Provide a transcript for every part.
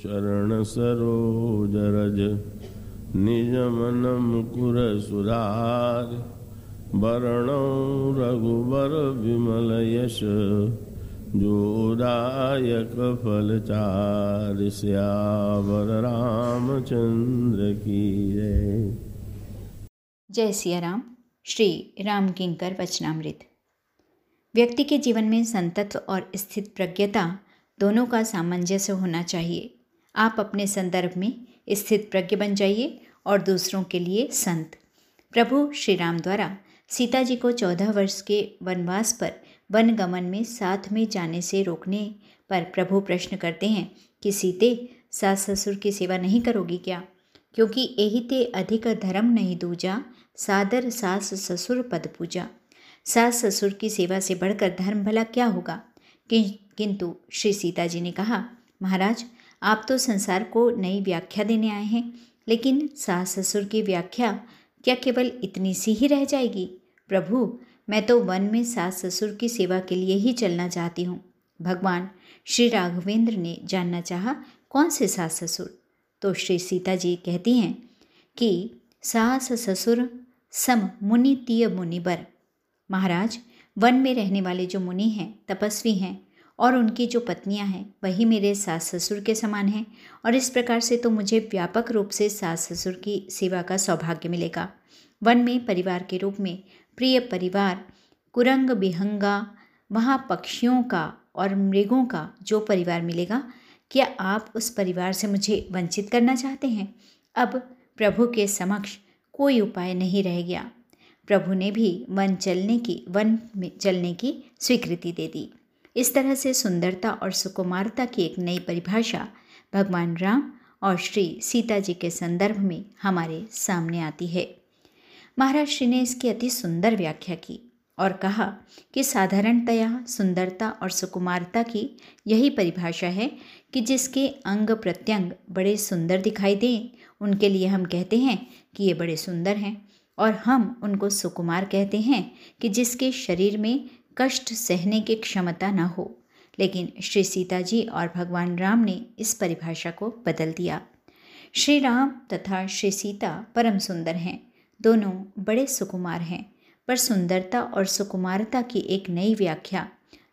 चरण सरोज रज, निज मन मुकुर सुधार। वरण रघुबर विमल यश जोदायक फलचार श्यावर रामचंद्र की जय। जय सिया राम श्री राम किंकर वचनामृत। व्यक्ति के जीवन में संतत्व और स्थित प्रज्ञता दोनों का सामंजस्य होना चाहिए। आप अपने संदर्भ में स्थित प्रज्ञ बन जाइए और दूसरों के लिए संत। प्रभु श्री राम द्वारा सीता जी को चौदह वर्ष के वनवास पर वन गमन में साथ में जाने से रोकने पर प्रभु प्रश्न करते हैं कि सीते सास ससुर की सेवा नहीं करोगी क्या? क्योंकि यही ते अधिक धर्म नहीं दूजा सादर सास ससुर पद पूजा। सास ससुर की सेवा से बढ़कर धर्म भला क्या होगा? कि, किंतु श्री सीता जी ने कहा महाराज आप तो संसार को नई व्याख्या देने आए हैं, लेकिन सास ससुर की व्याख्या क्या केवल इतनी सी ही रह जाएगी? प्रभु, मैं तो वन में सास ससुर की सेवा के लिए ही चलना चाहती हूँ। भगवान श्री राघवेंद्र ने जानना चाहा, कौन से सास ससुर तो श्री सीता जी कहती हैं कि सास ससुर सम मुनि तीय मुनिबर महाराज, वन में रहने वाले जो मुनि हैं, तपस्वी हैं और उनकी जो पत्नियाँ हैं, वही मेरे सास ससुर के समान हैं। और इस प्रकार से तो मुझे व्यापक रूप से सास ससुर की सेवा का सौभाग्य मिलेगा। वन में, परिवार के रूप में, प्रिय परिवार, कुरंग बिहंगा, वहाँ पक्षियों का और मृगों का जो परिवार मिलेगा, क्या आप उस परिवार से मुझे वंचित करना चाहते हैं? अब प्रभु के समक्ष कोई उपाय नहीं रह गया। प्रभु ने भी वन चलने की, वन में चलने की स्वीकृति दे दी। इस तरह से सुंदरता और सुकुमारता की एक नई परिभाषा भगवान राम और श्री सीता जी के संदर्भ में हमारे सामने आती है। महाराज, श्री ने इसकी अति सुंदर व्याख्या की और कहा कि साधारणतया सुंदरता और सुकुमारता की यही परिभाषा है कि जिसके अंग प्रत्यंग बड़े सुंदर दिखाई दें, उनके लिए हम कहते हैं कि ये बड़े सुंदर हैं और हम उनको सुकुमार कहते हैं कि जिसके शरीर में कष्ट सहने की क्षमता न हो। लेकिन श्री सीता जी और भगवान राम ने इस परिभाषा को बदल दिया। श्री राम तथा श्री सीता परम सुंदर हैं। दोनों बड़े सुकुमार हैं। पर सुंदरता और सुकुमारता की एक नई व्याख्या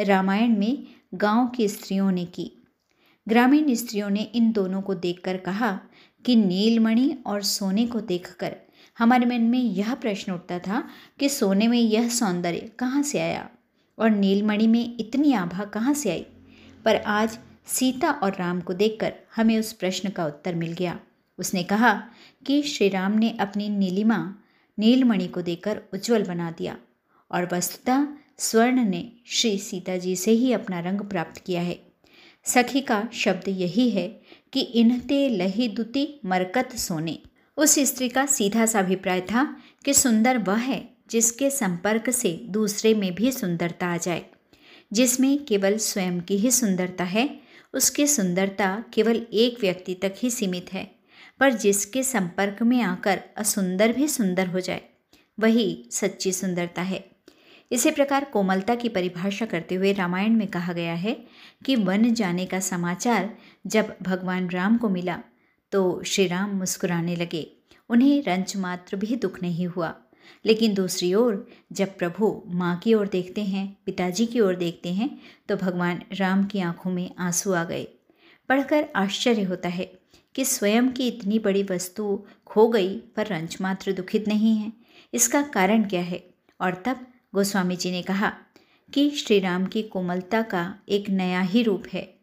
रामायण में गाँव की स्त्रियों ने की। ग्रामीण स्त्रियों ने इन दोनों को देखकर कहा कि नीलमणि और सोने को देखकर हमारे मन में यह प्रश्न उठता था कि सोने में यह सौंदर्य कहाँ से आया? और नीलमणि में इतनी आभा कहाँ से आई? पर आज सीता और राम को देखकर हमें उस प्रश्न का उत्तर मिल गया। उसने कहा कि श्री राम ने अपनी नीलिमा नीलमणि को देखकर उज्जवल बना दिया और वस्तुतः स्वर्ण ने श्री सीता जी से ही अपना रंग प्राप्त किया है। सखी का शब्द यही है कि इन्हते लही दुति मरकत सोने। उस स्त्री का सीधा सा अभिप्राय था कि सुंदर वह है जिसके संपर्क से दूसरे में भी सुंदरता आ जाए। जिसमें केवल स्वयं की ही सुंदरता है, उसकी सुंदरता केवल एक व्यक्ति तक ही सीमित है, पर जिसके संपर्क में आकर असुंदर भी सुंदर हो जाए, वही सच्ची सुंदरता है। इसी प्रकार कोमलता की परिभाषा करते हुए रामायण में कहा गया है कि वन जाने का समाचार जब भगवान राम को मिला तो श्री राम मुस्कुराने लगे। उन्हें रंच मात्र भी दुख नहीं हुआ। लेकिन दूसरी ओर, जब प्रभु माँ की ओर देखते हैं, पिताजी की ओर देखते हैं तो भगवान राम की आँखों में आँसू आ गए। पढ़कर आश्चर्य होता है कि स्वयं की इतनी बड़ी वस्तु खो गई पर रंच मात्र दुखित नहीं है। इसका कारण क्या है? और तब गोस्वामी जी ने कहा कि श्री राम की कोमलता का एक नया ही रूप है।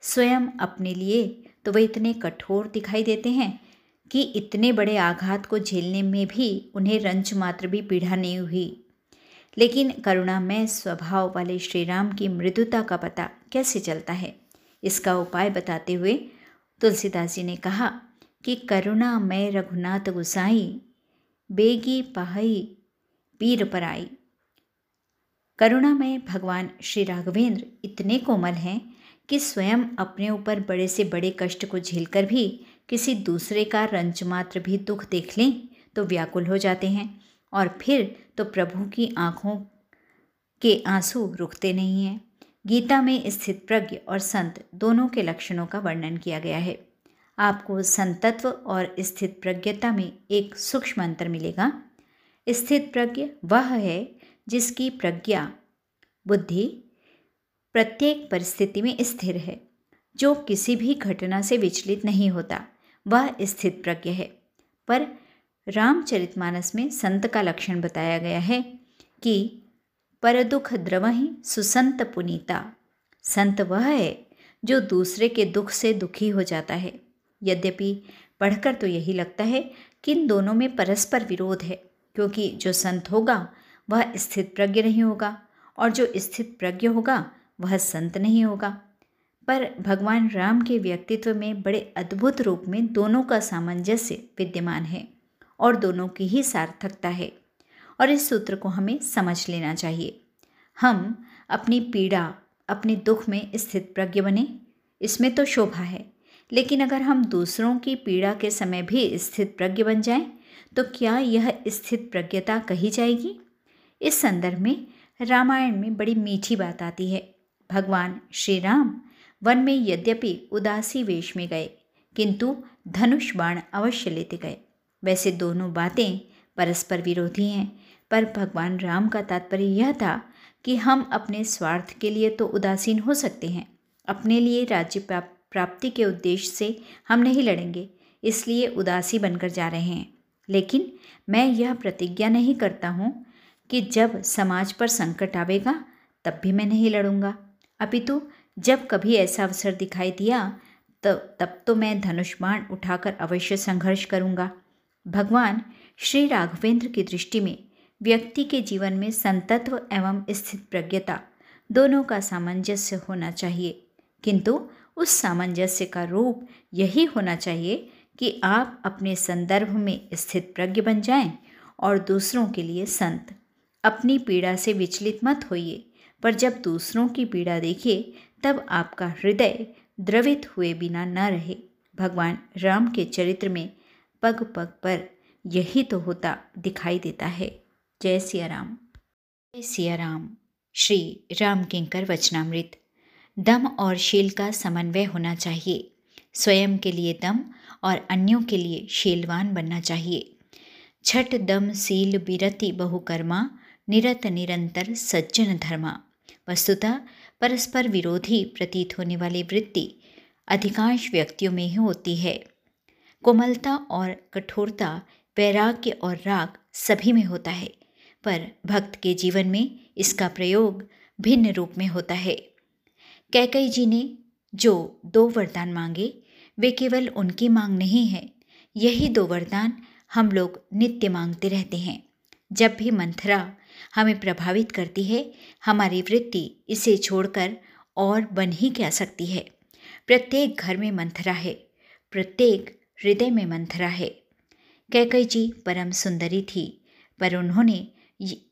स्वयं अपने लिए तो वे इतने कठोर दिखाई देते हैं कि इतने बड़े आघात को झेलने में भी उन्हें रंच मात्र भी पीड़ा नहीं हुई। लेकिन करुणामय स्वभाव वाले श्री राम की मृदुता का पता कैसे चलता है, इसका उपाय बताते हुए तुलसीदास जी ने कहा कि करुणामय रघुनाथ गुसाई, बेगी पहाई, पीर पर पराई करुणामय भगवान श्री राघवेंद्र इतने कोमल हैं कि स्वयं अपने ऊपर बड़े से बड़े कष्ट को झेलकर भी किसी दूसरे का रंच मात्र भी दुख देख लें तो व्याकुल हो जाते हैं। और फिर तो प्रभु की आँखों के आँसू रुकते नहीं हैं। गीता में स्थित प्रज्ञ और संत दोनों के लक्षणों का वर्णन किया गया है। आपको संतत्व और स्थित प्रज्ञता में एक सूक्ष्म अंतर मिलेगा। स्थित प्रज्ञ वह है जिसकी प्रज्ञा, बुद्धि प्रत्येक परिस्थिति में स्थिर है, जो किसी भी घटना से विचलित नहीं होता। वह स्थित प्रज्ञ है। पर रामचरितमानस में संत का लक्षण बताया गया है कि पर दुख द्रव ही सुसंत पुनीता। संत वह है जो दूसरे के दुख से दुखी हो जाता है। यद्यपि पढ़कर तो यही लगता है कि इन दोनों में परस्पर विरोध है, क्योंकि जो संत होगा, वह स्थित प्रज्ञ नहीं होगा, और जो स्थित प्रज्ञ होगा, वह संत नहीं होगा। पर भगवान राम के व्यक्तित्व में बड़े अद्भुत रूप में दोनों का सामंजस्य विद्यमान है और दोनों की ही सार्थकता है। और इस सूत्र को हमें समझ लेना चाहिए। हम अपनी पीड़ा अपने दुख में स्थित प्रज्ञ बने इसमें तो शोभा है। लेकिन अगर हम दूसरों की पीड़ा के समय भी स्थित प्रज्ञ बन जाएँ, तो क्या यह स्थित प्रज्ञता कही जाएगी? इस संदर्भ में रामायण में बड़ी मीठी बात आती है। भगवान श्री राम वन में यद्यपि उदासी वेश में गए, किंतु धनुष बाण अवश्य लेते गए। वैसे दोनों बातें परस्पर विरोधी हैं, पर भगवान राम का तात्पर्य यह था कि हम अपने स्वार्थ के लिए तो उदासीन हो सकते हैं। अपने लिए राज्य प्राप्ति के उद्देश्य से हम नहीं लड़ेंगे, इसलिए उदासी बनकर जा रहे हैं। लेकिन मैं यह प्रतिज्ञा नहीं करता हूँ कि जब समाज पर संकट आवेगा, तब भी मैं नहीं लड़ूँगा। अपितु जब कभी ऐसा अवसर दिखाई दिया तो तब तो मैं धनुष्मान उठाकर अवश्य संघर्ष करूँगा। भगवान श्री राघवेंद्र की दृष्टि में व्यक्ति के जीवन में संतत्व एवं स्थित प्रज्ञता दोनों का सामंजस्य होना चाहिए। किंतु उस सामंजस्य का रूप यही होना चाहिए कि आप अपने संदर्भ में स्थित प्रज्ञ बन जाएँ और दूसरों के लिए संत। अपनी पीड़ा से विचलित मत होइए, पर जब दूसरों की पीड़ा देखिए तब आपका हृदय द्रवित हुए बिना न रहे। भगवान राम के चरित्र में पग पग पर यही तो होता दिखाई देता है। जय सिया राम जय सिया राम श्री राम किंकर वचनामृत। दम और शील का समन्वय होना चाहिए। स्वयं के लिए दम और अन्यों के लिए शीलवान बनना चाहिए। छठ दम, सील, बिरति, बहुकर्मा, निरत, निरंतर, सज्जन धर्मा। वस्तुतः परस्पर विरोधी प्रतीत होने वाली वृत्ति अधिकांश व्यक्तियों में ही होती है। कोमलता और कठोरता, वैराग्य और राग सभी में होता है, पर भक्त के जीवन में इसका प्रयोग भिन्न रूप में होता है। कैकई जी ने जो दो वरदान मांगे, वे केवल उनकी मांग नहीं है, यही दो वरदान हम लोग नित्य मांगते रहते हैं। जब भी मंथरा हमें प्रभावित करती है, हमारी वृत्ति इसे छोड़कर और बन ही क्या सकती है। प्रत्येक घर में मंथरा है, प्रत्येक हृदय में मंथरा है। कैकई जी परम सुंदरी थी, पर उन्होंने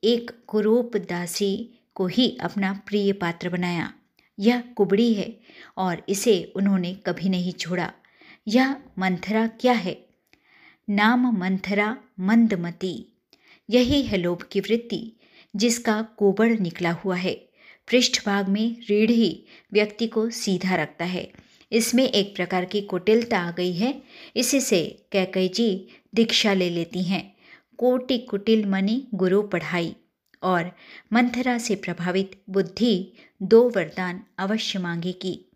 एक कुरूप दासी को ही अपना प्रिय पात्र बनाया। यह कुबड़ी है और इसे उन्होंने कभी नहीं छोड़ा। यह मंथरा क्या है? नाम मंथरा मंदमती। यही है लोभ की वृत्ति, जिसका कोबड़ निकला हुआ है। पृष्ठभाग में रीढ़ ही व्यक्ति को सीधा रखता है। इसमें एक प्रकार की कुटिलता आ गई है। इसी से कैकई जी दीक्षा ले लेती हैं। कोटि कुटिल मनी गुरु पढ़ाई और मंथरा से प्रभावित बुद्धि दो वरदान अवश्य मांगेगी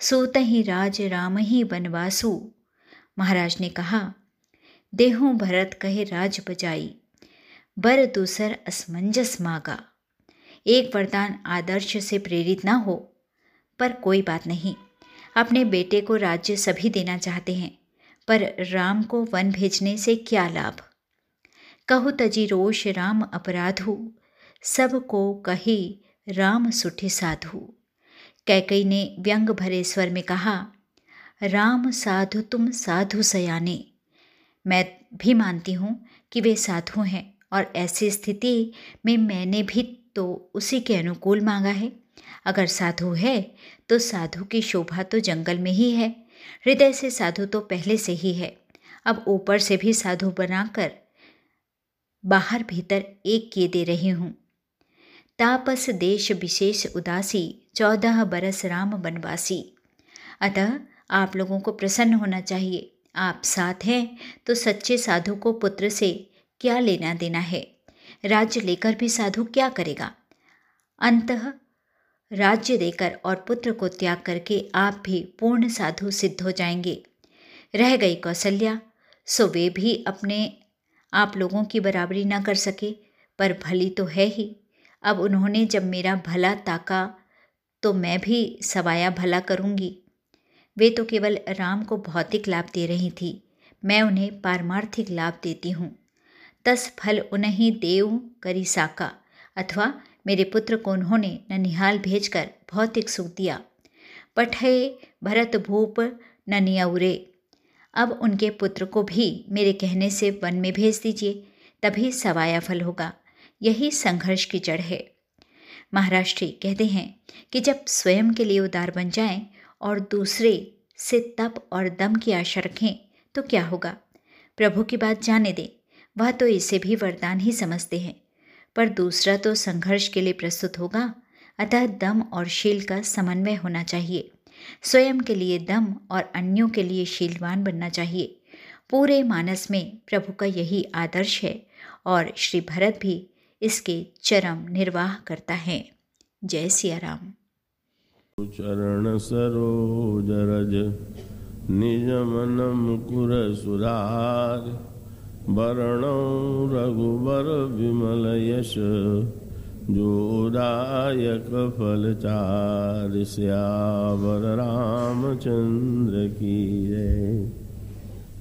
सोत ही राज राम ही बनवासु महाराज ने कहा, देहों भरत कहे राज बजाई। बर दूसर असमंजस मांगा। एक वरदान आदर्श से प्रेरित ना हो, पर कोई बात नहीं। अपने बेटे को राज्य सभी देना चाहते हैं, पर राम को वन भेजने से क्या लाभ? कहु तजी रोष राम अपराधु, सबको कही राम सुठे साधु। कैकई ने व्यंग भरे स्वर में कहा, राम साधु तुम साधु सयाने। मैं भी मानती हूँ कि वे साधु हैं। और ऐसी स्थिति में मैंने भी तो उसी के अनुकूल मांगा है। अगर साधु है तो साधु की शोभा तो जंगल में ही है। हृदय से साधु तो पहले से ही है। अब ऊपर से भी साधु बनाकर बाहर भीतर एक किए दे रही हूँ। तापस देश विशेष उदासी, चौदह बरस राम बनवासी। अतः आप लोगों को प्रसन्न होना चाहिए। आप साथ हैं तो सच्चे साधु को पुत्र से क्या लेना देना है? राज्य लेकर भी साधु क्या करेगा? अंत राज्य देकर और पुत्र को त्याग करके आप भी पूर्ण साधु सिद्ध हो जाएँगे। रह गई कौशल्या सो वे भी अपने आप लोगों की बराबरी ना कर सके, पर भली तो है ही। अब उन्होंने जब मेरा भला ताका तो मैं भी सवाया भला करूँगी। वे तो केवल राम को भौतिक लाभ दे रही थी। मैं उन्हें पारमार्थिक लाभ देती हूँ। तस फल उन्हीं देव करी साका। अथवा मेरे पुत्र को उन्होंने ननिहाल भेजकर भौतिक सुख दिया। पठे भरत भूप ननियउरे अब उनके पुत्र को भी मेरे कहने से वन में भेज दीजिए, तभी सवाया फल होगा। यही संघर्ष की जड़ है। महाराष्ट्री कहते हैं कि जब स्वयं के लिए उदार बन जाएँ और दूसरे से तप और दम की आशा रखें तो क्या होगा? प्रभु की बात जाने दें। वह तो इसे भी वरदान ही समझते हैं। पर दूसरा तो संघर्ष के लिए प्रस्तुत होगा, अतः दम और शील का समन्वय होना चाहिए। स्वयं के लिए दम और अन्यों के लिए शीलवान बनना चाहिए। पूरे मानस में प्रभु का यही आदर्श है और श्री भरत भी इसके चरम निर्वाह करता है। जय सिया राम चरण सरोज रज, निज मन मुकुर वरण रघुबर विमल यश जोदायक फल चार श्यावर रामचंद्र की जय।